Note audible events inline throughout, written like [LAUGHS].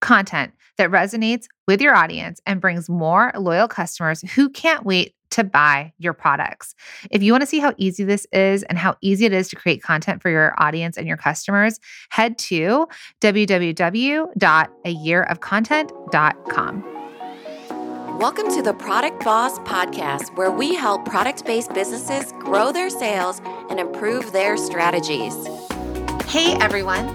content that resonates with your audience and brings more loyal customers who can't wait to buy your products. If you want to see how easy this is and how easy it is to create content for your audience and your customers, head to www.ayearofcontent.com. Welcome to the Product Boss Podcast, where we help product based businesses grow their sales and improve their strategies. Hey everyone,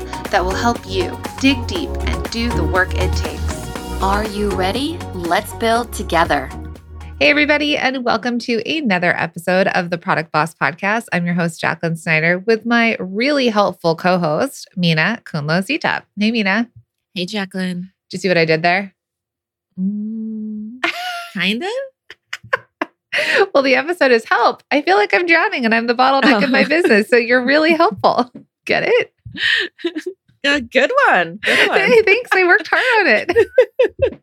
that will help you dig deep and do the work it takes. Are you ready? Let's build together. Hey, everybody, and welcome to another episode of the Product Boss Podcast. I'm your host, Jacqueline Snyder, with my really helpful co host, Minna Khounlo-Sithep. Hey, Minna. Hey, Jacqueline. Did you see what I did there? Mm, kind of. [LAUGHS] well, the episode is help. I feel like I'm drowning and I'm the bottleneck oh. of my business. So you're really helpful. [LAUGHS] Get it? [LAUGHS] Yeah, good one. Good [LAUGHS] one. Hey, thanks. I worked hard on it.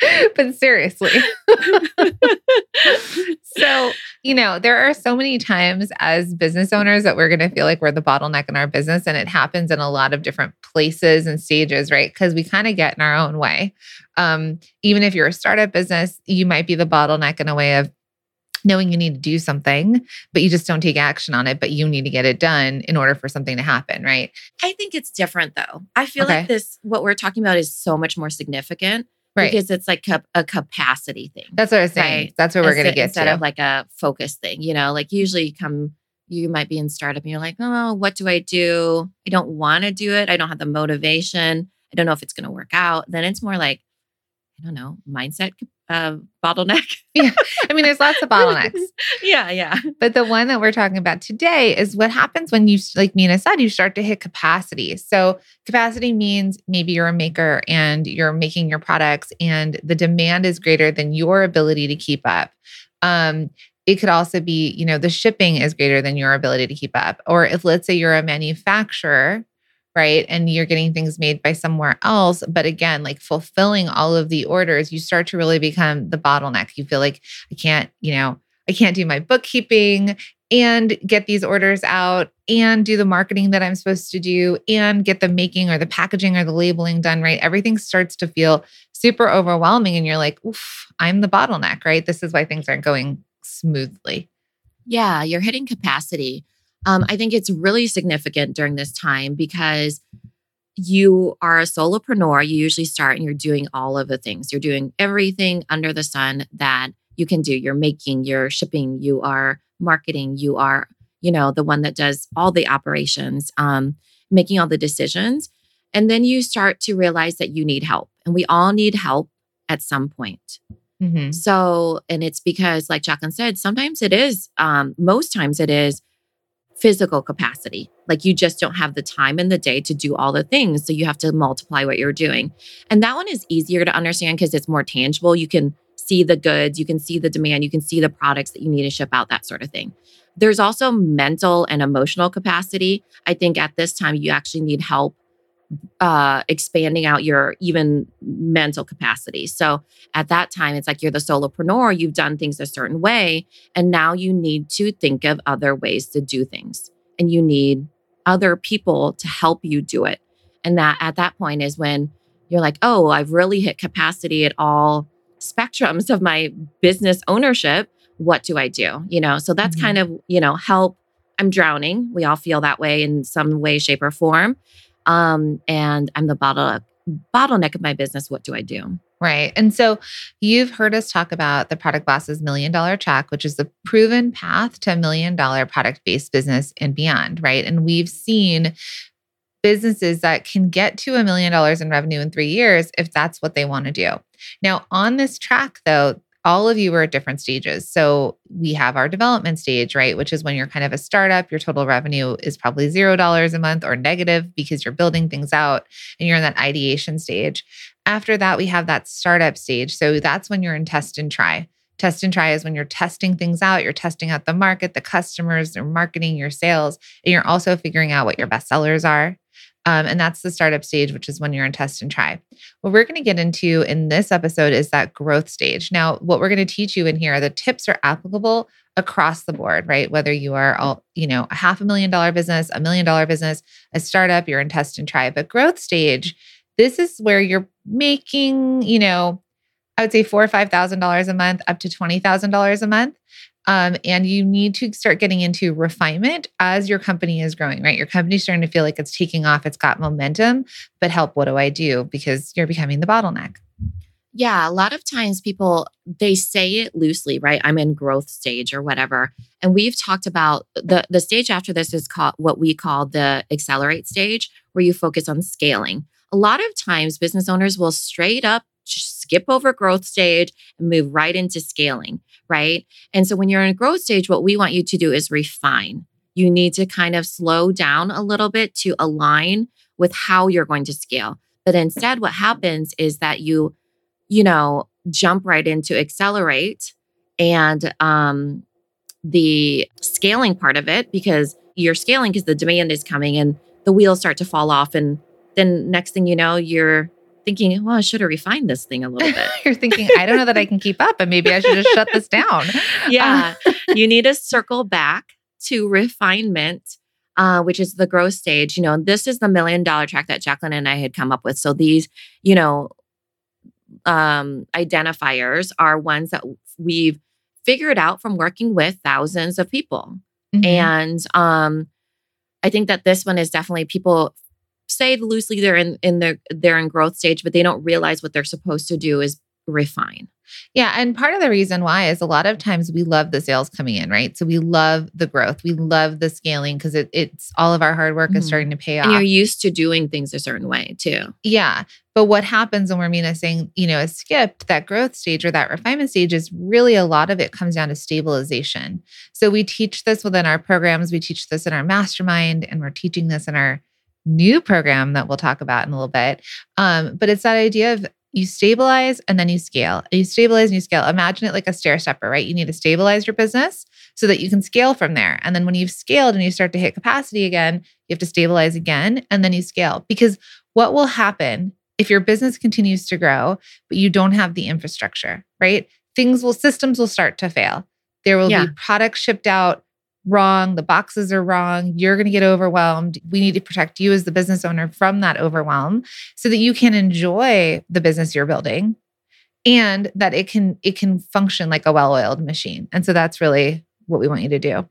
[LAUGHS] but seriously. [LAUGHS] so, you know, there are so many times as business owners that we're going to feel like we're the bottleneck in our business. And it happens in a lot of different places and stages, right? Because we kind of get in our own way. Um, even if you're a startup business, you might be the bottleneck in a way of knowing you need to do something, but you just don't take action on it, but you need to get it done in order for something to happen, right? I think it's different though. I feel okay. like this, what we're talking about is so much more significant right. because it's like a, a capacity thing. That's what I was saying. Right? That's what we're going to get instead to. of like a focus thing. You know, like usually you come, you might be in startup and you're like, oh, what do I do? I don't want to do it. I don't have the motivation. I don't know if it's going to work out. Then it's more like, I don't know, mindset uh, bottleneck. [LAUGHS] yeah. I mean, there's lots of bottlenecks. [LAUGHS] yeah. Yeah. But the one that we're talking about today is what happens when you, like Minna said, you start to hit capacity. So, capacity means maybe you're a maker and you're making your products, and the demand is greater than your ability to keep up. Um, it could also be, you know, the shipping is greater than your ability to keep up. Or if, let's say, you're a manufacturer right? And you're getting things made by somewhere else. But again, like fulfilling all of the orders, you start to really become the bottleneck. You feel like I can't, you know, I can't do my bookkeeping and get these orders out and do the marketing that I'm supposed to do and get the making or the packaging or the labeling done right. Everything starts to feel super overwhelming. And you're like, oof, I'm the bottleneck, right? This is why things aren't going smoothly. Yeah, you're hitting capacity. Um, I think it's really significant during this time because you are a solopreneur. You usually start and you're doing all of the things. You're doing everything under the sun that you can do. You're making, you're shipping, you are marketing, you are, you know, the one that does all the operations, um, making all the decisions. And then you start to realize that you need help. And we all need help at some point. Mm-hmm. So, and it's because, like Jacqueline said, sometimes it is, um, most times it is physical capacity. Like you just don't have the time in the day to do all the things. So you have to multiply what you're doing. And that one is easier to understand because it's more tangible. You can see the goods, you can see the demand, you can see the products that you need to ship out, that sort of thing. There's also mental and emotional capacity. I think at this time, you actually need help uh, expanding out your even mental capacity. So at that time, it's like you're the solopreneur, you've done things a certain way, and now you need to think of other ways to do things. And you need other people to help you do it. And that at that point is when you're like, oh, I've really hit capacity at all spectrums of my business ownership. What do I do? You know, so that's mm-hmm. kind of, you know, help. I'm drowning. We all feel that way in some way, shape, or form. Um, and I'm the bottle bottleneck of my business. What do I do? Right. And so you've heard us talk about the Product Bosses Million Dollar Track, which is the proven path to a million dollar product based business and beyond. Right. And we've seen businesses that can get to a million dollars in revenue in three years if that's what they want to do. Now, on this track, though, all of you are at different stages. So we have our development stage, right? Which is when you're kind of a startup, your total revenue is probably $0 a month or negative because you're building things out and you're in that ideation stage. After that, we have that startup stage. So that's when you're in test and try. Test and try is when you're testing things out, you're testing out the market, the customers, your marketing, your sales, and you're also figuring out what your best sellers are. Um, and that's the startup stage, which is when you're in test and try. What we're going to get into in this episode is that growth stage. Now, what we're going to teach you in here, the tips are applicable across the board, right? Whether you are all, you know, a half a million dollar business, a million dollar business, a startup, you're in test and try. But growth stage, this is where you're making, you know, I would say four or five thousand dollars a month, up to twenty thousand dollars a month. Um, and you need to start getting into refinement as your company is growing, right? Your company's starting to feel like it's taking off, it's got momentum, but help, what do I do? Because you're becoming the bottleneck. Yeah, a lot of times people they say it loosely, right? I'm in growth stage or whatever. And we've talked about the the stage after this is called what we call the accelerate stage where you focus on scaling. A lot of times business owners will straight up skip over growth stage and move right into scaling right? And so when you're in a growth stage, what we want you to do is refine. You need to kind of slow down a little bit to align with how you're going to scale. But instead, what happens is that you, you know, jump right into accelerate and um, the scaling part of it because you're scaling because the demand is coming and the wheels start to fall off. And then next thing you know, you're thinking, well, I should have refined this thing a little bit. [LAUGHS] You're thinking, I don't know that I can keep up, and maybe I should just shut this down. [LAUGHS] Yeah. Uh, [LAUGHS] you need to circle back to refinement, uh, which is the growth stage. You know, this is the million dollar track that Jacqueline and I had come up with. So these, you know, um, identifiers are ones that we've figured out from working with thousands of people. Mm-hmm. And um, I think that this one is definitely people say loosely they're in in their they're in growth stage, but they don't realize what they're supposed to do is refine. Yeah. And part of the reason why is a lot of times we love the sales coming in, right? So we love the growth. We love the scaling because it, it's all of our hard work mm-hmm. is starting to pay off. And you're used to doing things a certain way too. Yeah. But what happens when we're Minna saying, you know, a skipped that growth stage or that refinement stage is really a lot of it comes down to stabilization. So we teach this within our programs, we teach this in our mastermind, and we're teaching this in our new program that we'll talk about in a little bit. Um, but it's that idea of you stabilize and then you scale. You stabilize and you scale. Imagine it like a stair stepper, right? You need to stabilize your business so that you can scale from there. And then when you've scaled and you start to hit capacity again, you have to stabilize again and then you scale. Because what will happen if your business continues to grow, but you don't have the infrastructure, right? Things will, systems will start to fail. There will yeah. be products shipped out wrong, the boxes are wrong, you're going to get overwhelmed. We need to protect you as the business owner from that overwhelm so that you can enjoy the business you're building and that it can it can function like a well-oiled machine. And so that's really what we want you to do.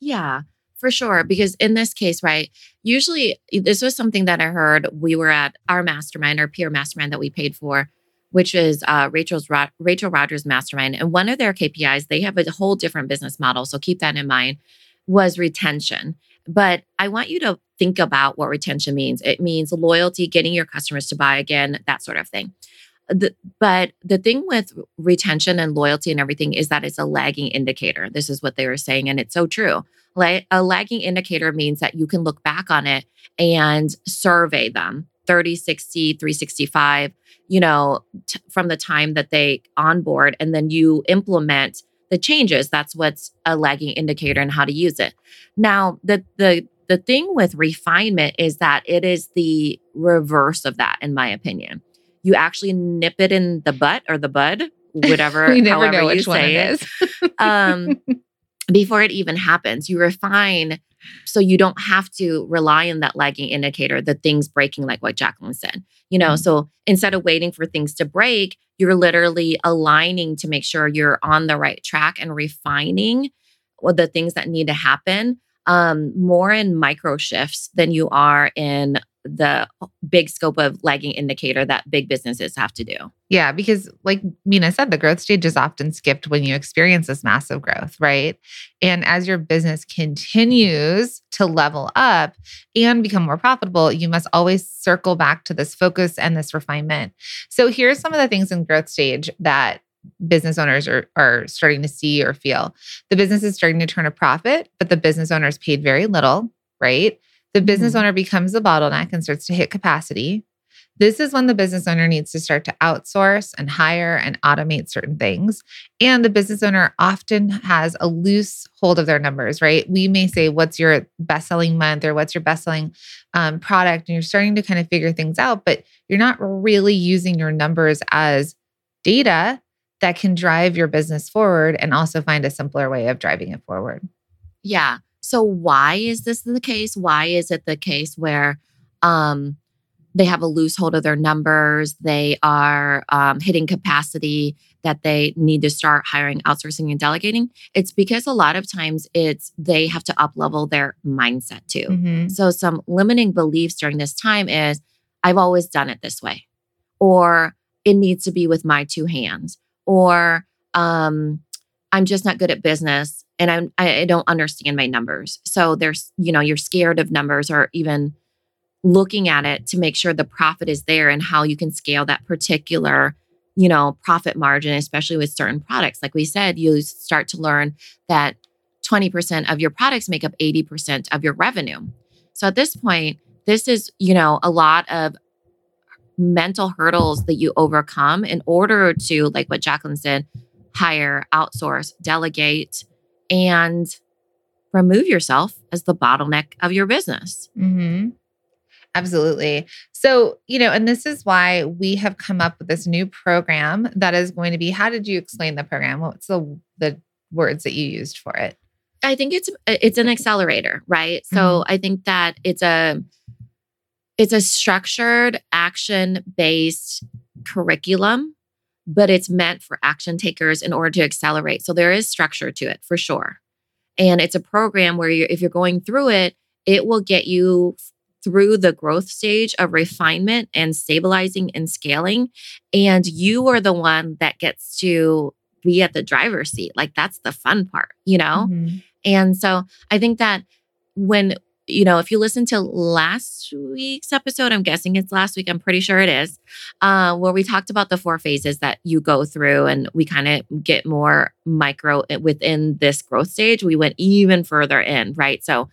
Yeah. For sure. Because in this case, right, usually this was something that I heard. We were at our mastermind, our peer mastermind that we paid for which is uh, Rachel's Rachel Rogers Mastermind. And one of their KPIs, they have a whole different business model. So keep that in mind, was retention. But I want you to think about what retention means. It means loyalty, getting your customers to buy again, that sort of thing. The, but the thing with retention and loyalty and everything is that it's a lagging indicator. This is what they were saying, and it's so true. A lagging indicator means that you can look back on it and survey them 30, 60, 365, you know, t- from the time that they onboard and then you implement the changes. That's what's a lagging indicator and how to use it. Now, the the the thing with refinement is that it is the reverse of that, in my opinion. You actually nip it in the butt or the bud, [LAUGHS] whatever, we never know which one it, is. [LAUGHS] um, before it even happens. You refine so you don't have to rely on that lagging indicator, the things breaking, like what Jacqueline said. You know, Mhm. so instead of waiting for things to break, you're literally aligning to make sure you're on the right track and refining the things that need to happen um, more in micro shifts than you are in the big scope of lagging indicator that big businesses have to do. Yeah, because like Minna said, the growth stage is often skipped when you experience this massive growth, right? And as your business continues to level up and become more profitable, you must always circle back to this focus and this refinement. So here's some of the things in growth stage that business owners are, are starting to see or feel. The business is starting to turn a profit, but the business owner is paid very little, right? The business Mhm. owner becomes a bottleneck and starts to hit capacity. This is when the business owner needs to start to outsource and hire and automate certain things. And the business owner often has a loose hold of their numbers, right? We may say, What's your best selling month or what's your best selling um, product? And you're starting to kind of figure things out, but you're not really using your numbers as data that can drive your business forward and also find a simpler way of driving it forward. Yeah. So why is this the case? Why is it the case where um, they have a loose hold of their numbers? They are um, hitting capacity that they need to start hiring, outsourcing, and delegating. It's because a lot of times it's they have to up level their mindset too. Mhm. So some limiting beliefs during this time is I've always done it this way, or it needs to be with my two hands, or um, I'm just not good at business and I'm I don't understand my numbers. So there's you know you're scared of numbers or even looking at it to make sure the profit is there and how you can scale that particular you know profit margin especially with certain products like we said you start to learn that 20% of your products make up 80% of your revenue so at this point this is you know a lot of mental hurdles that you overcome in order to like what jacqueline said hire outsource delegate and remove yourself as the bottleneck of your business hmm Absolutely. So, you know, and this is why we have come up with this new program that is going to be how did you explain the program? What's the the words that you used for it? I think it's it's an accelerator, right? So I think that it's a it's a structured action based curriculum, but it's meant for action takers in order to accelerate. So there is structure to it for sure. And it's a program where you're, if you're going through it, it will get you through the growth stage of refinement and stabilizing and scaling. And you are the one that gets to be at the driver's seat. Like that's the fun part, you know? Mhm. And so I think that when, you know, if you listen to last week's episode, I'm guessing it's last week, I'm pretty sure it is, uh, where we talked about the four phases that you go through and we kind of get more micro within this growth stage. We went even further in, right? So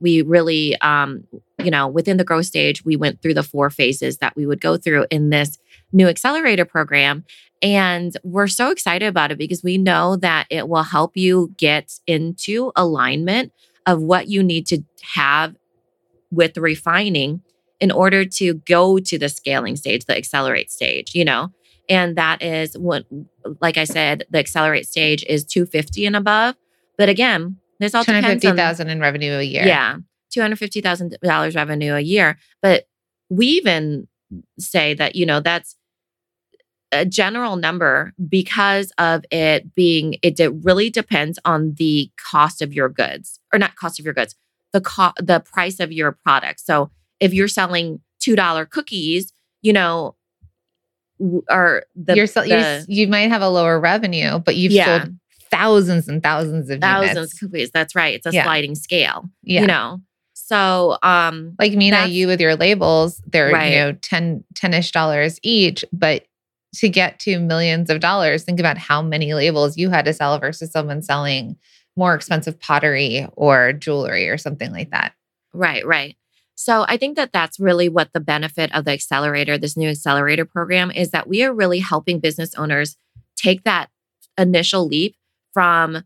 we really, um, you know, within the growth stage, we went through the four phases that we would go through in this new accelerator program. And we're so excited about it because we know that it will help you get into alignment of what you need to have with refining in order to go to the scaling stage, the accelerate stage, you know? And that is what, like I said, the accelerate stage is 250 and above. But again, this all depends on 250,000 in revenue a year. yeah, two hundred fifty thousand dollars revenue a year. But we even say that you know that's a general number because of it being it really depends on the cost of your goods or not cost of your goods the co- the price of your product so if you're selling two dollar cookies you know or the, you're, sell- you're the you might have a lower revenue, but you've Yeah. sold thousands and thousands of thousands units. of cookies that's right it's a Yeah. sliding scale Yeah. you know so um like Minna, That's- you with your labels, they're Right. you know 10 10ish dollars each, but to get to millions of dollars, think about how many labels you had to sell versus someone selling more expensive pottery or jewelry or something like that. Right, right. So I think that that's really what the benefit of the accelerator, this new accelerator program, is that we are really helping business owners take that initial leap from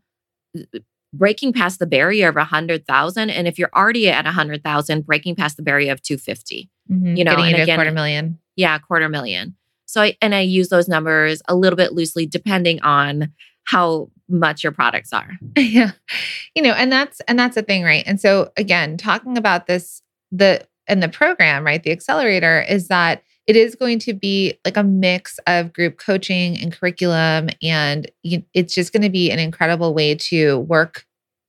breaking past the barrier of a hundred thousand. And if you're already at a hundred thousand, breaking past the barrier of 250. Mhm. You know, Getting and into again- a quarter million. Yeah, a quarter million. So I and I use those numbers a little bit loosely depending on how much your products are. [LAUGHS] yeah you know and that's and that's a thing right and so again talking about this the and the program right the accelerator is that it is going to be like a mix of group coaching and curriculum and it's just going to be an incredible way to work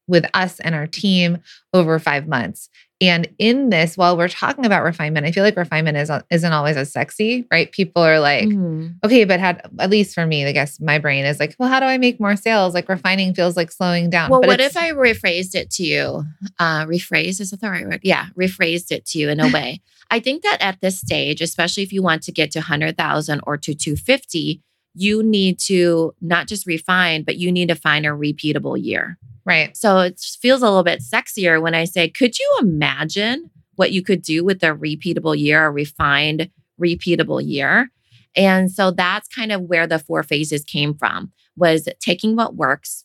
with us and our team over five months and in this while we're talking about refinement i feel like refinement is, isn't always as sexy right people are like Mhm. okay, but had at least for me, I guess my brain is like, well, how do I make more sales? Like refining feels like slowing down. Well, But what if I rephrased it to you? Uh, rephrase is that the right word? Yeah, rephrased it to you in a [LAUGHS] way. I think that at this stage, especially if you want to get to 100,000 or to 250, you need to not just refine, but you need to find a repeatable year. Right? So it feels a little bit sexier when I say, could you imagine what you could do with a repeatable year, a refined, repeatable year? And so that's kind of where the four phases came from was taking what works,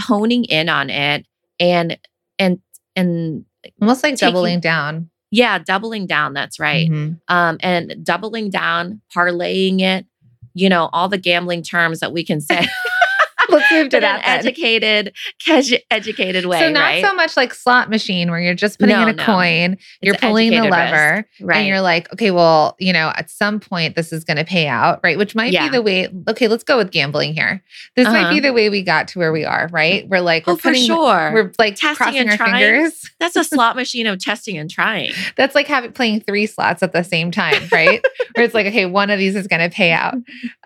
honing in on it, and and and Almost like Taking- doubling down. yeah, doubling down. That's right. Mhm. Um, and doubling down, parlaying it, you know, all the gambling terms that we can say. [LAUGHS] [LAUGHS] Let's move to in an that. educated, educated way. so not right? so much like slot machine where you're just putting No, in a no. coin, you're pulling the educated risk. lever, right? and you're like, okay, well, you know, at some point this is going to pay out, right? Which might Yeah. be the way. Okay, let's go with gambling here. This might Uh-huh. be the way we got to where we are, right? We're like, we're oh, for sure. we're like Testing crossing and our trying. fingers. That's a [LAUGHS] slot machine of testing and trying. That's like having playing three slots at the same time, right? Where it's like, okay, one of these is going to pay out.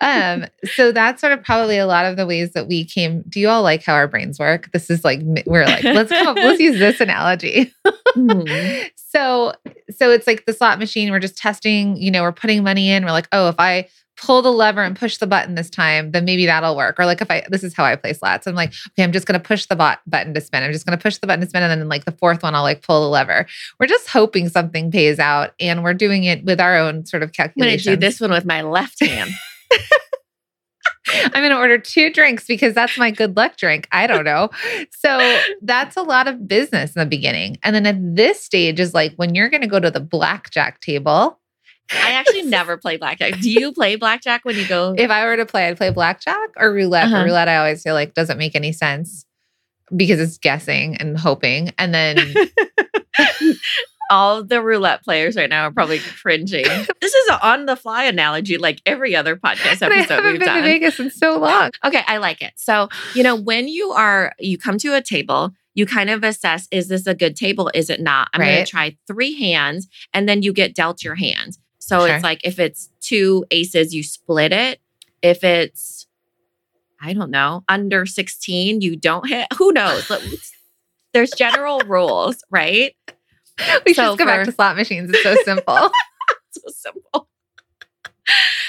Um, so that's sort of probably a lot of the ways that we came. Do you all like how our brains work? This is like we're like, let's come let's use this analogy. Mhm. [LAUGHS] so, so it's like the slot machine. We're just testing. You know, we're putting money in. We're like, oh, if I pull the lever and push the button this time, then maybe that'll work. Or like if I, this is how I play slots. I'm like, okay, I'm just going to push the bot button to spin. I'm just going to push the button to spin. And then like the fourth one, I'll like pull the lever. We're just hoping something pays out. And we're doing it with our own sort of calculation. I'm to do this one with my left hand. [LAUGHS] I'm going to order two drinks because that's my good luck drink. I don't know. So [LAUGHS] that's a lot of business in the beginning. And then at this stage is like when you're going to go to the blackjack table. I actually never play blackjack. Do you play blackjack when you go? If I were to play, I'd play blackjack or roulette. Uh-huh. roulette, I always feel like doesn't make any sense because it's guessing and hoping. And then [LAUGHS] All the roulette players right now are probably [LAUGHS] cringing. this is an on the fly analogy, like every other podcast but [LAUGHS] I episode haven't we've been to done. Vegas in so long. Okay, I like it. So, you know, when you are, you come to a table, you kind of assess is this a good table? Is it not? I'm going to try three hands and then you get dealt your hand. So Sure. it's like if it's two aces, you split it. If it's, I don't know, under 16, you don't hit. Who knows? There's general [LAUGHS] rules, right? [LAUGHS] We So should just go back to slot machines. It's so simple. [LAUGHS] [LAUGHS] So simple.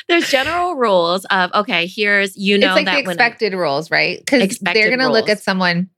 There's general rules of, okay, here's, you know, it's like that the expected rules, right? Because they're going to look at someone,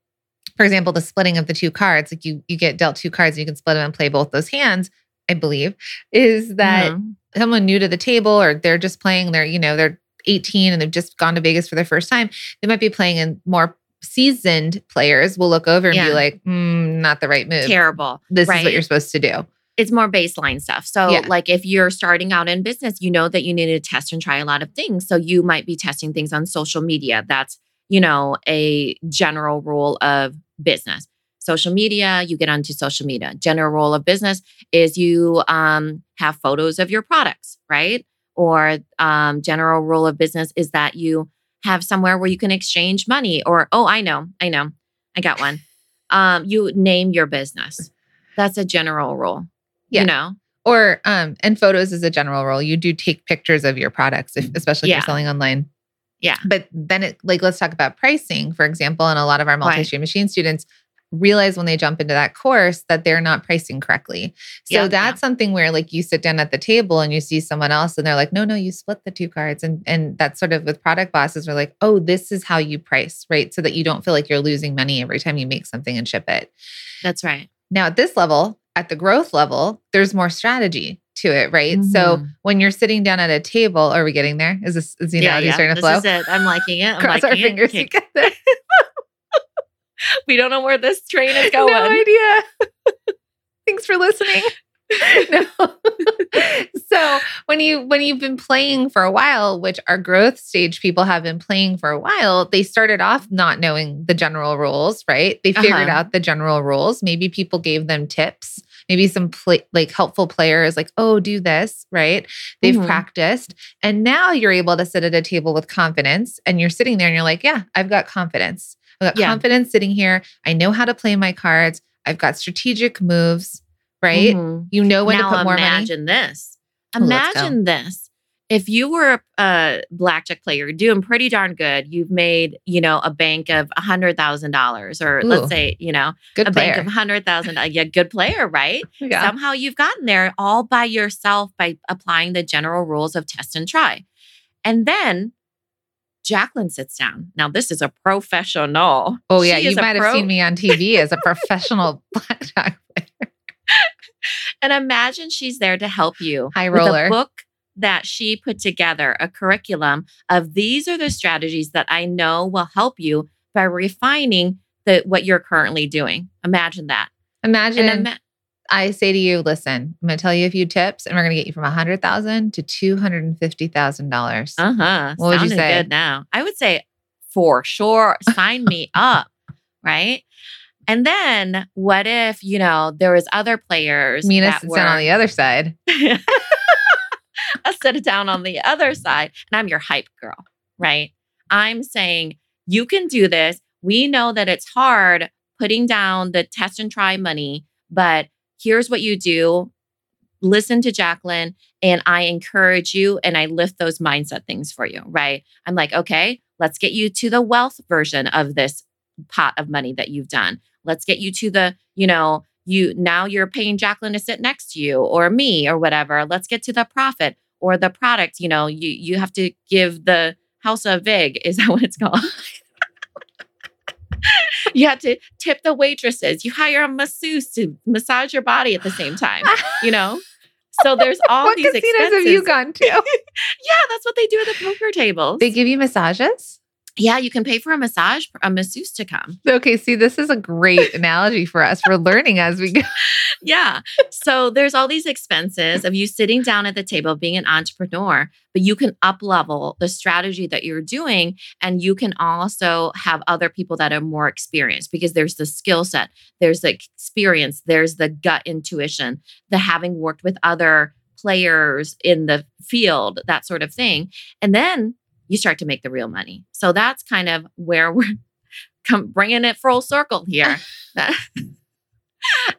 for example, the splitting of the two cards. Like you, you get dealt two cards, and you can split them and play both those hands. I believe is that Mhm. someone new to the table, or they're just playing. They're you know they're 18 and they've just gone to Vegas for the first time. They might be playing, in more seasoned players will look over and Yeah. be like, mm, "Not the right move. terrible. This is what you're supposed to do." it's more baseline stuff. So, Yeah. like if you're starting out in business, you know that you need to test and try a lot of things. So, you might be testing things on social media. That's, you know, a general rule of business. Social media, you get onto social media. General rule of business is you um, have photos of your products, right? Or um, general rule of business is that you have somewhere where you can exchange money. Or, oh, I know, I know, I got one. [LAUGHS] Um, you name your business. That's a general rule Yeah. you know Or um, and photos is a general rule. You do take pictures of your products, if, especially if you're selling online. Yeah. But then it like let's talk about pricing, for example, and a lot of our multi-stream machine students realize when they jump into that course that they're not pricing correctly. So Yeah, that's something where like you sit down at the table and you see someone else and they're like, no, no, you split the two cards. And and that's sort of with product bosses, we're like, oh, this is how you price, right? So that you don't feel like you're losing money every time you make something and ship it. that's right Now, at this level, at the growth level, there's more strategy to it, right? So Mhm. when you're sitting down at a table, are we getting there? Is this is the analogy starting to this flow? is it i'm liking it I'm Cross our liking it. fingers Okay. together. [LAUGHS] [LAUGHS] we don't know where this train is going. No idea. [LAUGHS] Thanks for listening. [LAUGHS] no. so when you when you've been playing for a while, which our growth stage people have been playing for a while, they started off not knowing the general rules, right? They figured Uh-huh. out the general rules. Maybe people gave them tips. Maybe some pla like helpful players, like, oh, do this, right? They've Mhm. practiced. And now you're able to sit at a table with confidence and you're sitting there and you're like, yeah, I've got confidence. I've got Yeah. confidence sitting here. I know how to play my cards. I've got strategic moves, right? Mhm. You know when now to put more money. imagine this. Oh. Imagine this. If you were a blackjack player, doing pretty darn good. You've made, you know, a bank of a hundred thousand dollars, or Ooh. let's say, you know, Good a player. bank of a hundred thousand. Yeah, good player, right? [LAUGHS] yeah. Somehow you've gotten there all by yourself by applying the general rules of test and try. And then Jacqueline sits down. Now, this is a professional. oh yeah, She you might have seen me on TV as a professional [LAUGHS] blackjack player. And imagine she's there to help you. High with roller. a book that she put together, a curriculum of these are the strategies that I know will help you by refining the what you're currently doing. Imagine that. Imagine ima- I say to you, listen, I'm going to tell you a few tips, and we're going to get you from a hundred thousand to two hundred and fifty thousand dollars. uh-huh. What would you say? good now. I would say for sure, sign me [LAUGHS] up. Right. And then what if, you know, there was other players Minna sits were down on the other side. [LAUGHS] I sit down on the other side and I'm your hype girl, right? I'm saying you can do this. We know that it's hard putting down the test and try money, but here's what you do. Listen to Jacqueline and I encourage you and I lift those mindset things for you, right? I'm like, okay, let's get you to the wealth version of this pot of money that you've done. Let's get you to the, you know, you now you're paying Jacqueline to sit next to you or me or whatever. Let's get to the profit or the product. You know, you you have to give the house a vig. Is that what it's called? [LAUGHS] you have to tip the waitresses. You hire a masseuse to massage your body at the same time. You know, [LAUGHS] so there's all what these casinos expenses. have you gone to? [LAUGHS] yeah, that's what they do at the poker tables. they give you massages. Yeah, you can pay for a massage, a masseuse to come. Okay, see, this is a great [LAUGHS] analogy for us. We're learning as we go. yeah. So there's all these expenses of you sitting down at the table being an entrepreneur, but you can up level the strategy that you're doing. And you can also have other people that are more experienced because there's the skill set, there's the experience, there's the gut intuition, the having worked with other players in the field, that sort of thing. And then you start to make the real money. So that's kind of where we're [LAUGHS] come bringing it full circle here. [LAUGHS] That-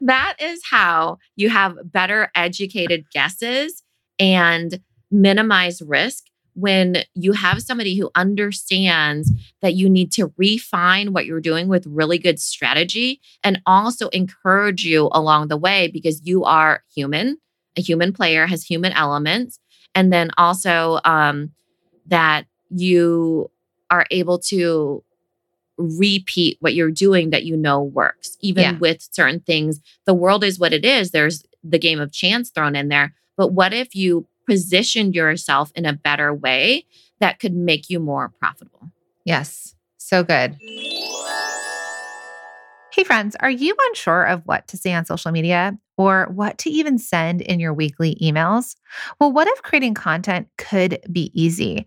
that is how you have better educated guesses and minimize risk when you have somebody who understands that you need to refine what you're doing with really good strategy and also encourage you along the way because you are human a human player has human elements and then also um, that you are able to repeat what you're doing that you know works even Yeah. with certain things the world is what it is there's the game of chance thrown in there but what if you positioned yourself in a better way that could make you more profitable Yes, so good. Hey, friends, are you unsure of what to say on social media or what to even send in your weekly emails? Well, what if creating content could be easy?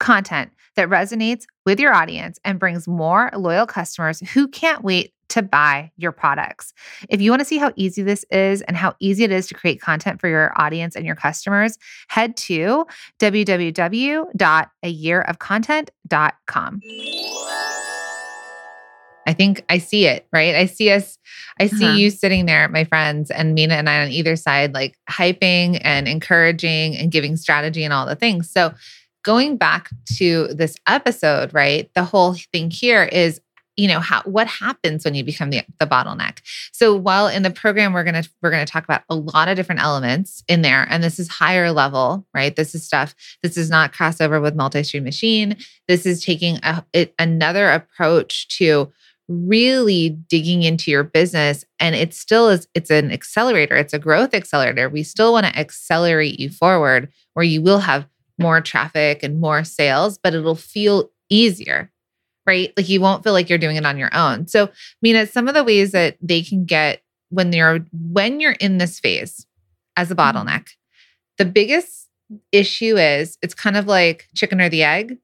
content that resonates with your audience and brings more loyal customers who can't wait to buy your products. If you want to see how easy this is and how easy it is to create content for your audience and your customers, head to www.ayearofcontent.com. I think I see it, right? I see us, I see Uh-huh. you sitting there, my friends, and Minna and I on either side, like hyping and encouraging and giving strategy and all the things. So, going back to this episode, right? The whole thing here is, you know, how what happens when you become the, the bottleneck. So while in the program we're gonna we're gonna talk about a lot of different elements in there, and this is higher level, right? This is stuff. This is not crossover with multi-stream machine. This is taking a, it, another approach to really digging into your business and it still is it's an accelerator it's a growth accelerator we still want to accelerate you forward where you will have more traffic and more sales but it'll feel easier right? Like you won't feel like you're doing it on your own. So i mean it's some of the ways that they can get when you're when you're in this phase as a bottleneck the biggest issue is it's kind of like chicken or the egg.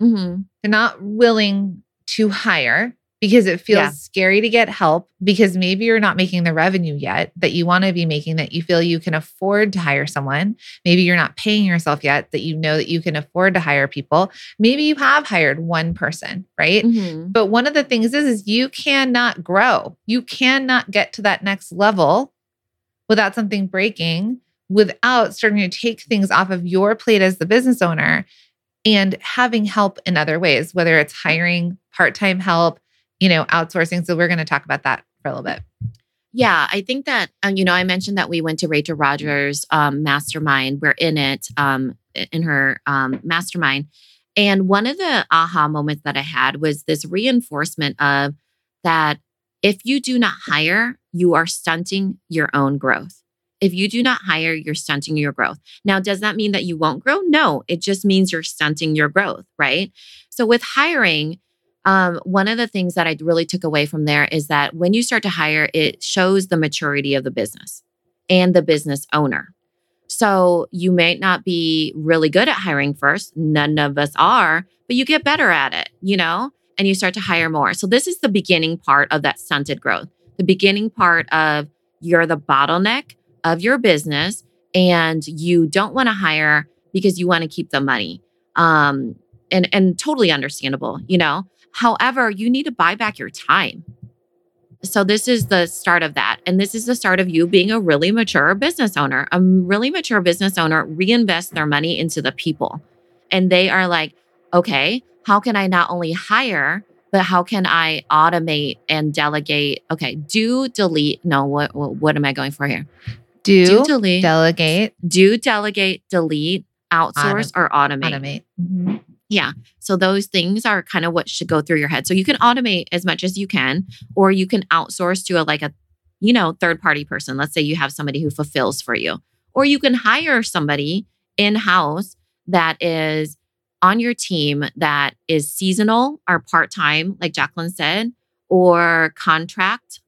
Mm-hmm. they're not willing to hire because it feels Yeah. scary to get help because maybe you're not making the revenue yet that you want to be making that you feel you can afford to hire someone maybe you're not paying yourself yet that you know that you can afford to hire people maybe you have hired one person right Mhm. but one of the things is is you cannot grow you cannot get to that next level without something breaking without starting to take things off of your plate as the business owner and having help in other ways, whether it's hiring part time help, you know, outsourcing. So we're going to talk about that for a little bit. Yeah, I think that um, you know I mentioned that we went to Rachel Rogers' um, mastermind. We're in it um, in her um, mastermind, and one of the aha moments that I had was this reinforcement of that if you do not hire, you are stunting your own growth. If you do not hire, you're stunting your growth. Now, does that mean that you won't grow? No, it just means you're stunting your growth, right? So with hiring, um, one of the things that I really took away from there is that when you start to hire, it shows the maturity of the business and the business owner. So you may not be really good at hiring first. None of us are, but you get better at it, you know, and you start to hire more. So this is the beginning part of that stunted growth, the beginning part of you're the bottleneck of your business and you don't want to hire because you want to keep the money. Um, and, and totally understandable, you know. However, you need to buy back your time. So this is the start of that. And this is the start of you being a really mature business owner. A really mature business owner reinvests their money into the people. And they are like, okay, how can I not only hire, but how can I automate and delegate? Okay, do delete. No, what what, what am I going for here? Do, Do delete. delegate, do delegate, delete, outsource, or automate. automate. Mhm. Yeah. So those things are kind of what should go through your head. So you can automate as much as you can, or you can outsource to a like a, you know, third party person. Let's say you have somebody who fulfills for you, or you can hire somebody in house that is on your team that is seasonal or part time, like Jacqueline said, or contract,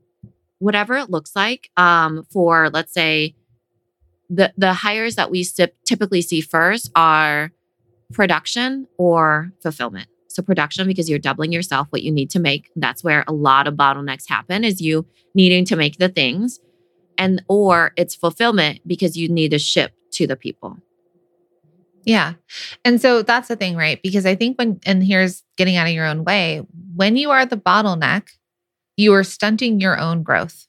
whatever it looks like. Um, for let's say the the hires that we typically see first are production or fulfillment. So production because you're doubling yourself what you need to make. That's where a lot of bottlenecks happen is you needing to make the things and or it's fulfillment because you need to ship to the people. Yeah. And so that's the thing, right? Because I think when, and here's getting out of your own way, when you are the bottleneck, you are stunting your own growth,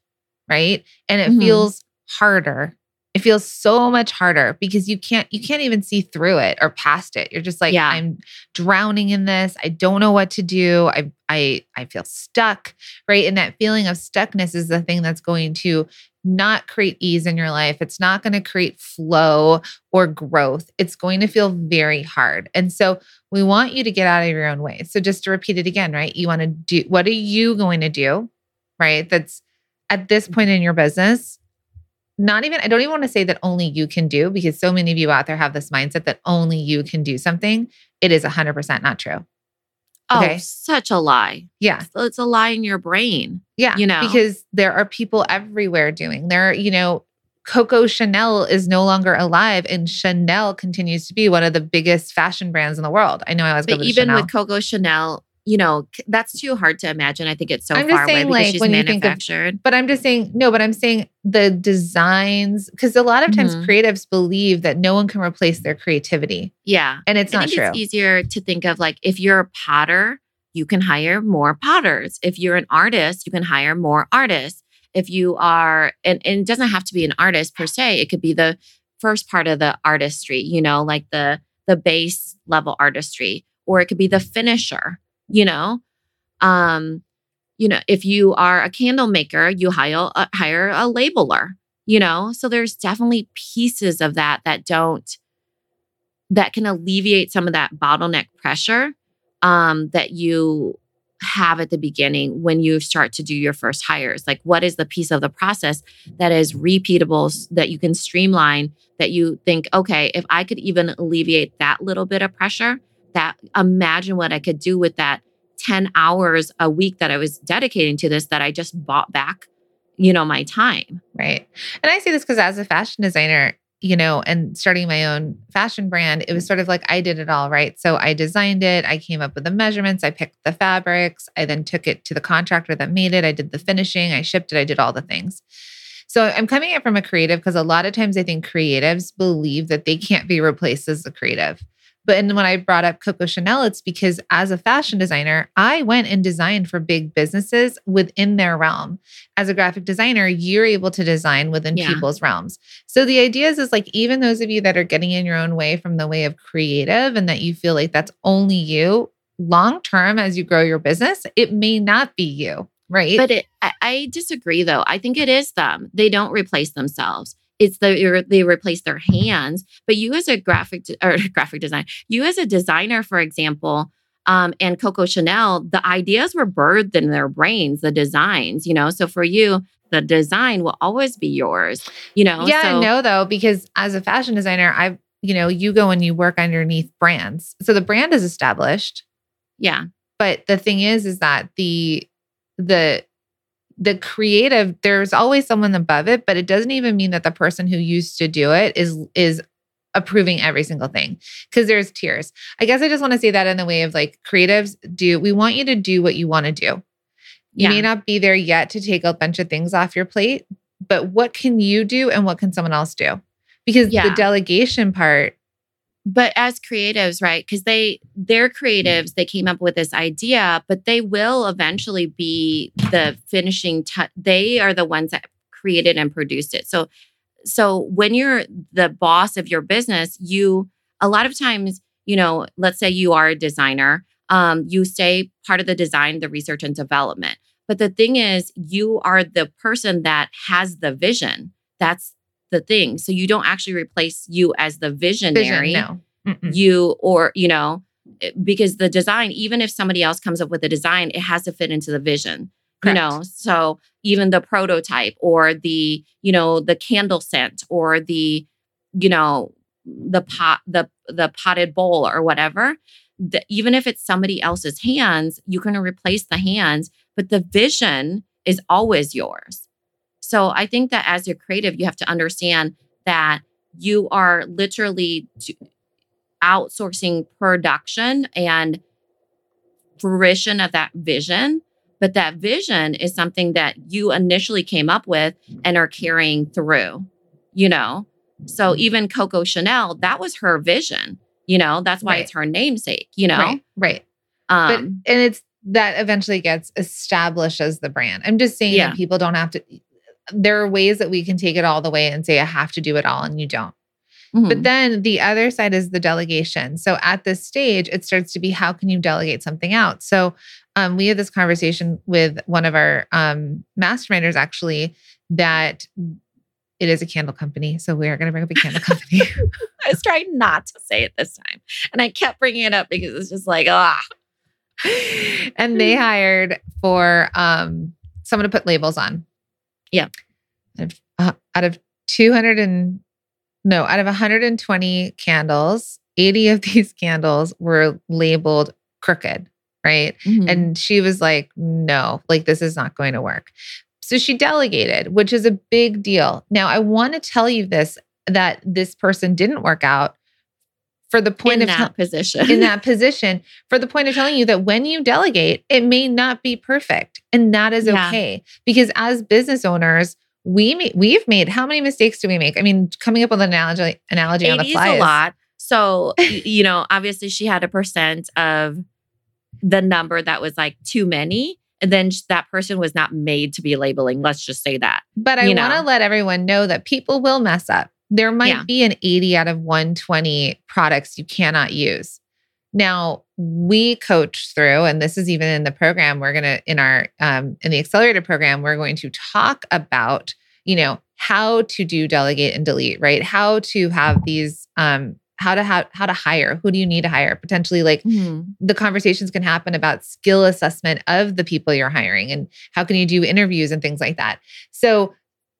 right? And it Mhm. feels harder. It feels so much harder because you can't you can't even see through it or past it. You're just like Yeah. I'm drowning in this. I don't know what to do. I I I feel stuck, right? And that feeling of stuckness is the thing that's going to not create ease in your life. It's not going to create flow or growth. It's going to feel very hard. And so we want you to get out of your own way. So just to repeat it again, right? You want to do what are you going to do, right? That's at this point in your business. Not even, I don't even want to say that only you can do because so many of you out there have this mindset that only you can do something. It is 100% not true. Oh, Okay. such a lie. Yeah. It's a lie in your brain. Yeah. You know? because there are people everywhere doing there, you know, Coco Chanel is no longer alive and Chanel continues to be one of the biggest fashion brands in the world. I know I was But going to even Chanel. with Coco Chanel, you know, that's too hard to imagine. I think it's so I'm far away saying, because like, she's when you think of- manufactured. But I'm just saying, no, but I'm saying the designs, because a lot of times Mhm. creatives believe that no one can replace their creativity. yeah. And it's I not think true. it's easier to think of like if you're a potter, you can hire more potters. If you're an artist, you can hire more artists. If you are, and, and it doesn't have to be an artist per se, it could be the first part of the artistry, you know, like the the base level artistry, or it could be the finisher, you know. Um, you know, if you are a candle maker, you hire a, hire a labeler, you know. So there's definitely pieces of that that don't that can alleviate some of that bottleneck pressure um, that you have at the beginning when you start to do your first hires. Like, what is the piece of the process that is repeatable, that you can streamline, that you think, okay, if I could even alleviate that little bit of pressure, that imagine what I could do with that 10 hours a week that I was dedicating to this that I just bought back, you know, my time. Right. And I say this because as a fashion designer, you know, and starting my own fashion brand, it was sort of like I did it all, right? So I designed it, I came up with the measurements, I picked the fabrics, I then took it to the contractor that made it, I did the finishing, I shipped it, I did all the things. So I'm coming at from a creative because a lot of times I think creatives believe that they can't be replaced as a creative. But and when I brought up Coco Chanel, it's because as a fashion designer, I went and designed for big businesses within their realm as a graphic designer, you're able to design within Yeah. people's realms. So the idea is, is like even those of you that are getting in your own way from the way of creative and that you feel like that's only you long term as you grow your business, it may not be you, right? But it, I, I disagree, though. I think it is them. They don't replace themselves. It's the they replace their hands. But you, as a graphic or [LAUGHS] graphic design, you as a designer, for example, um, and Coco Chanel, the ideas were birthed in their brains, the designs. You know, so for you, the design will always be yours. You know, yeah, so, no, though, because as a fashion designer, I've you know, you go and you work underneath brands. So the brand is established. yeah, but the thing is is that the the the creative there's always someone above it but it doesn't even mean that the person who used to do it is is approving every single thing because there's tiers i guess i just want to say that in the way of like creatives do we want you to do what you want to do. You Yeah. may not be there yet to take a bunch of things off your plate but what can you do and what can someone else do? Because the delegation part but as creatives right because they they're creatives they came up with this idea but they will eventually be the finishing touch they are the ones that created and produced it. So so when you're the boss of your business you a lot of times you know let's say you are a designer um, you stay part of the design the research and development. But the thing is you are the person that has the vision. That's the thing. So you don't actually replace you as the visionary. Vision no. Mm-mm. you or you know because the design even if somebody else comes up with a design it has to fit into the vision Correct. you know? So even the prototype or the you know the candle scent or the you know the pot the the potted bowl or whatever the, even if it's somebody else's hands you can replace the hands but the vision is always yours so i think that as you're creative you have to understand that you are literally outsourcing production and fruition of that vision but that vision is something that you initially came up with and are carrying through you know so even coco chanel that was her vision you know that's why Right. it's her namesake you know right right but um and it's that eventually gets established as the brand. I'm just saying Yeah. that people don't have to. There are ways that we can take it all the way and say I have to do it all, and you don't. mhm. But then the other side is the delegation. So at this stage, it starts to be how can you delegate something out? So um, we had this conversation with one of our um, masterminders actually that it is a candle company. So we are going to bring up a candle company. [LAUGHS] I was trying not to say it this time. And I kept bringing it up because it's just like, ah, and they hired for um, someone to put labels on. Yeah. Out of, uh, out of 200 and no, out of 120 candles, 80 of [LAUGHS] these candles were labeled crooked, right? Mhm. And she was like, no, like this is not going to work. So she delegated, which is a big deal. Now, I want to tell you this that this person didn't work out for the point in of that position. in that position for the point of telling you that when you delegate, it may not be perfect, and that is Yeah. okay. Because as business owners, we we've made how many mistakes do we make? I mean, coming up with an analogy analogy on the 80 is a lot. So, you know, obviously she had a percent of the number that was like too many. And then that person was not made to be labeling. Let's just say that. But I want to let everyone know that people will mess up. There might Yeah. be an 80 out of 120 products you cannot use. Now, we coach through, and this is even in the program, we're going to, in our, um, in the accelerator program, we're going to talk about, you know, how to do delegate and delete, right? How to have these, um, how to how, how to hire who do you need to hire potentially like the conversations can happen about skill assessment of the people you're hiring and how can you do interviews and things like that. So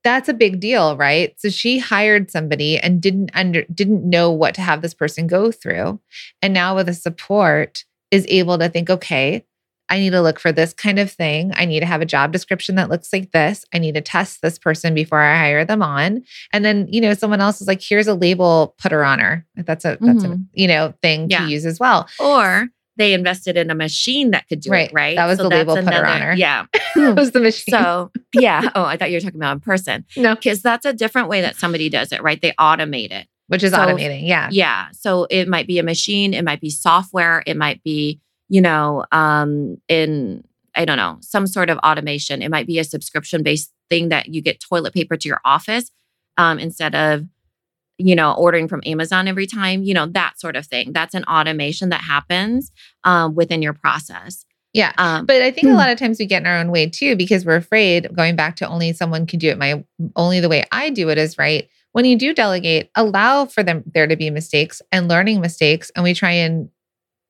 that's a big deal, right? So she hired somebody and didn't under didn't know what to have this person go through. And now with the support is able to think, okay, I need to look for this kind of thing. I need to have a job description that looks like this. I need to test this person before I hire them on. And then, you know, someone else is like, here's a label, put her on her. That's a that's a Mhm. you know thing Yeah. to use as well. Or they invested in a machine that could do Right. it, right? That was the label that's put her on her. Yeah. [LAUGHS] That was the machine. So, yeah. Oh, I thought you were talking about in person [LAUGHS] no, because that's a different way that somebody does it, right? They automate it. which is So- automating. Yeah. Yeah. So it might be a machine, it might be software, it might be, you know, um, in I don't know, some sort of automation. It might be a subscription based thing that you get toilet paper to your office um, instead of, you know, ordering from Amazon every time, you know, that sort of thing. That's an automation that happens um, within your process. Yeah. Um, But I think a Hmm. lot of times we get in our own way too because we're afraid going back to only someone can do it my only the way I do it is right. When you do delegate, allow for them there to be mistakes and learning mistakes and we try and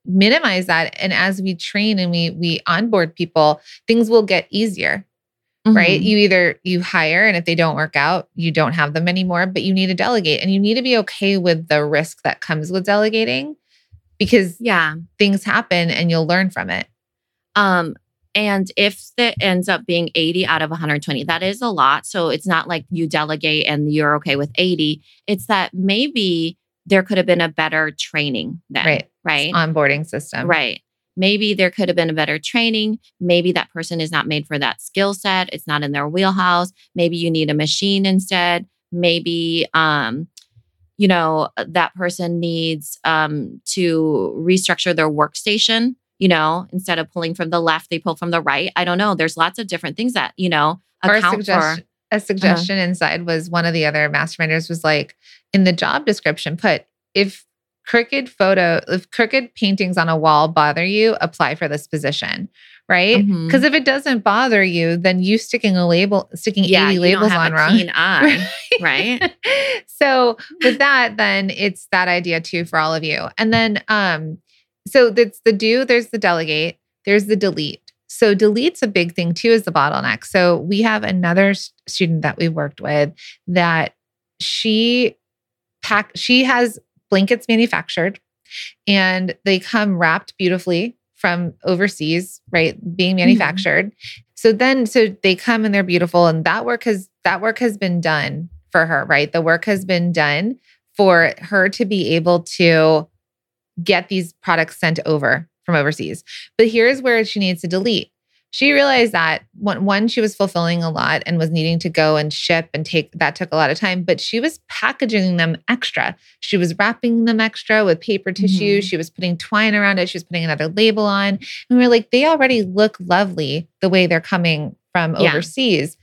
minimize that and as we train and we we onboard people, things will get easier, right? mhm. You either you hire and if they don't work out, you don't have them anymore, but you need to delegate and you need to be okay with the risk that comes with delegating because Yeah. things happen and you'll learn from it. Um, and if that ends up being 80 out of 120, that is a lot. So it's not like you delegate and you're okay with 80. It's that maybe there could have been a better training then. Right. Right. onboarding system. Right. Maybe there could have been a better training. Maybe that person is not made for that skill set. It's not in their wheelhouse. Maybe you need a machine instead. Maybe um, you know, that person needs um to restructure their workstation, you know, instead of pulling from the left, they pull from the right. I don't know. There's lots of different things that, you know, account suggestion, for. a suggestion inside was one of the other masterminders was like in the job description, put if crooked photo, if crooked paintings on a wall bother you, apply for this position. Right. Because if it doesn't bother you, then you sticking a label, sticking yeah, 80 you labels on wrong. [LAUGHS] eye, right? [LAUGHS] so with that, then it's that idea too for all of you. And then um, so that's the do, there's the delegate, there's the delete. So delete's a big thing too, is the bottleneck. So we have another student that we worked with that she pack she has blankets manufactured and they come wrapped beautifully from overseas, right? Being mm-hmm. manufactured. So then so they come and they're beautiful and that work has that work has been done for her, right? The work has been done for her to be able to get these products sent over from overseas. But here's where she needs to delete. She realized that one, she was fulfilling a lot and was needing to go and ship and take that took a lot of time, but she was packaging them extra. She was wrapping them extra with paper tissue. Mhm. She was putting twine around it. She was putting another label on. And we are like, they already look lovely the way they're coming from Yeah. overseas.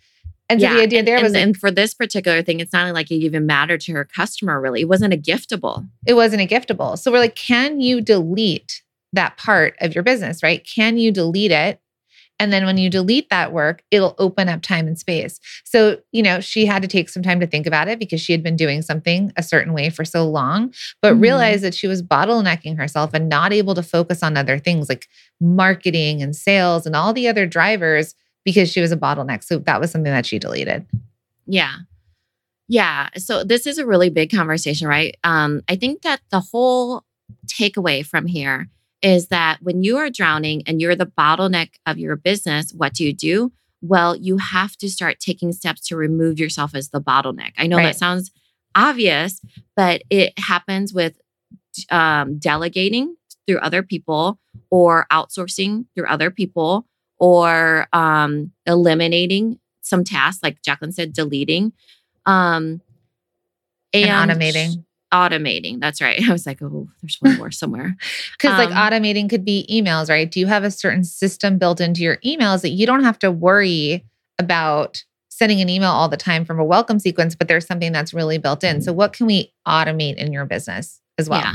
And so the idea and, there and, was like, and for this particular thing, it's not like it even mattered to her customer. Really, it wasn't a giftable. it wasn't a giftable. So we're like, can you delete that part of your business, right? Can you delete it? And then when you delete that work, it'll open up time and space. So, you know, she had to take some time to think about it because she had been doing something a certain way for so long, but Mhm. realized that she was bottlenecking herself and not able to focus on other things like marketing and sales and all the other drivers because she was a bottleneck. So that was something that she deleted. Yeah. Yeah. So this is a really big conversation, right? Um, I think that the whole takeaway from here is that when you are drowning and you're the bottleneck of your business, what do you do? Well, you have to start taking steps to remove yourself as the bottleneck. I know Right. that sounds obvious, but it happens with um, delegating through other people or outsourcing through other people or um, eliminating some tasks, like Jacqueline said, deleting. Um, and, and automating. Automating. That's right. [LAUGHS] I was like, oh, there's one more somewhere. [LAUGHS] Because, um, like, automating could be emails, right? Do you have a certain system built into your emails that you don't have to worry about sending an email all the time from a welcome sequence, but there's something that's really built in. So, what can we automate in your business as well? Yeah.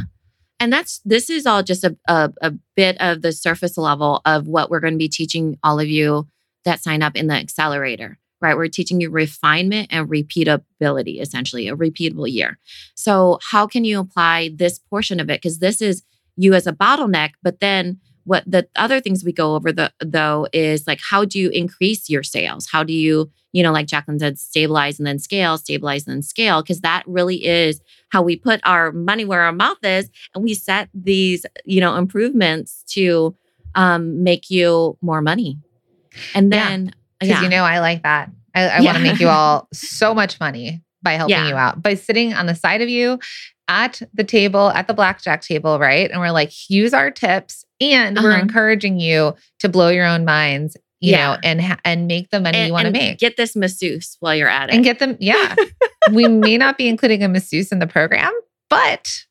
And that's this is all just a, a, a bit of the surface level of what we're going to be teaching all of you that sign up in the accelerator right? We're teaching you refinement and repeatability, essentially, a repeatable year. So, how can you apply this portion of it? Because this is you as a bottleneck, but then what the other things we go over the, though is like how do you increase your sales how do you you know like jacqueline said stabilize and then scale stabilize and then scale because that really is how we put our money where our mouth is and we set these you know improvements to um, make you more money and then because yeah. you know i like that i, I yeah. want to make you all [LAUGHS] so much money by helping yeah. you out by sitting on the side of you at the table at the blackjack table right and we're like use our tips and uh-huh. we're encouraging you to blow your own minds you yeah. know and and make the money and, you want to make get this masseuse while you're at it and get them yeah [LAUGHS] we may not be including a masseuse in the program but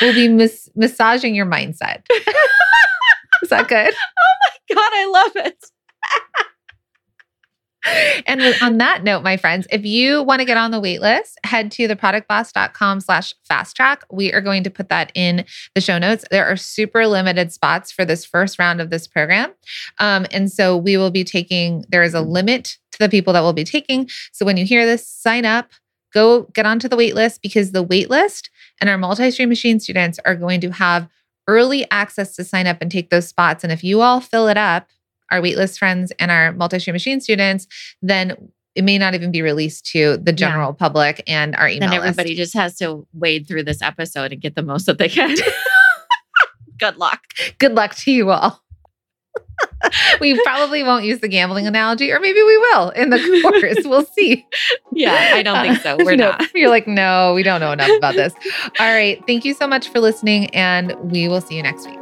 we'll be mas- massaging your mindset [LAUGHS] is that good oh my god i love it [LAUGHS] and on that note, my friends, if you want to get on the wait list, head to theproductboss.com slash fast track. We are going to put that in the show notes. There are super limited spots for this first round of this program. Um, and so we will be taking, there is a limit to the people that will be taking. So when you hear this, sign up, go get onto the wait list because the wait list and our multi-stream machine students are going to have early access to sign up and take those spots. And if you all fill it up, our waitlist friends and our multi-stream machine students, then it may not even be released to the general yeah. public and our email. Then everybody list. just has to wade through this episode and get the most that they can. [LAUGHS] Good luck. Good luck to you all. [LAUGHS] we probably won't use the gambling analogy, or maybe we will in the [LAUGHS] course. We'll see. Yeah, I don't think so. Uh, We're no, not. You're like, no, we don't know enough about this. All right. Thank you so much for listening, and we will see you next week.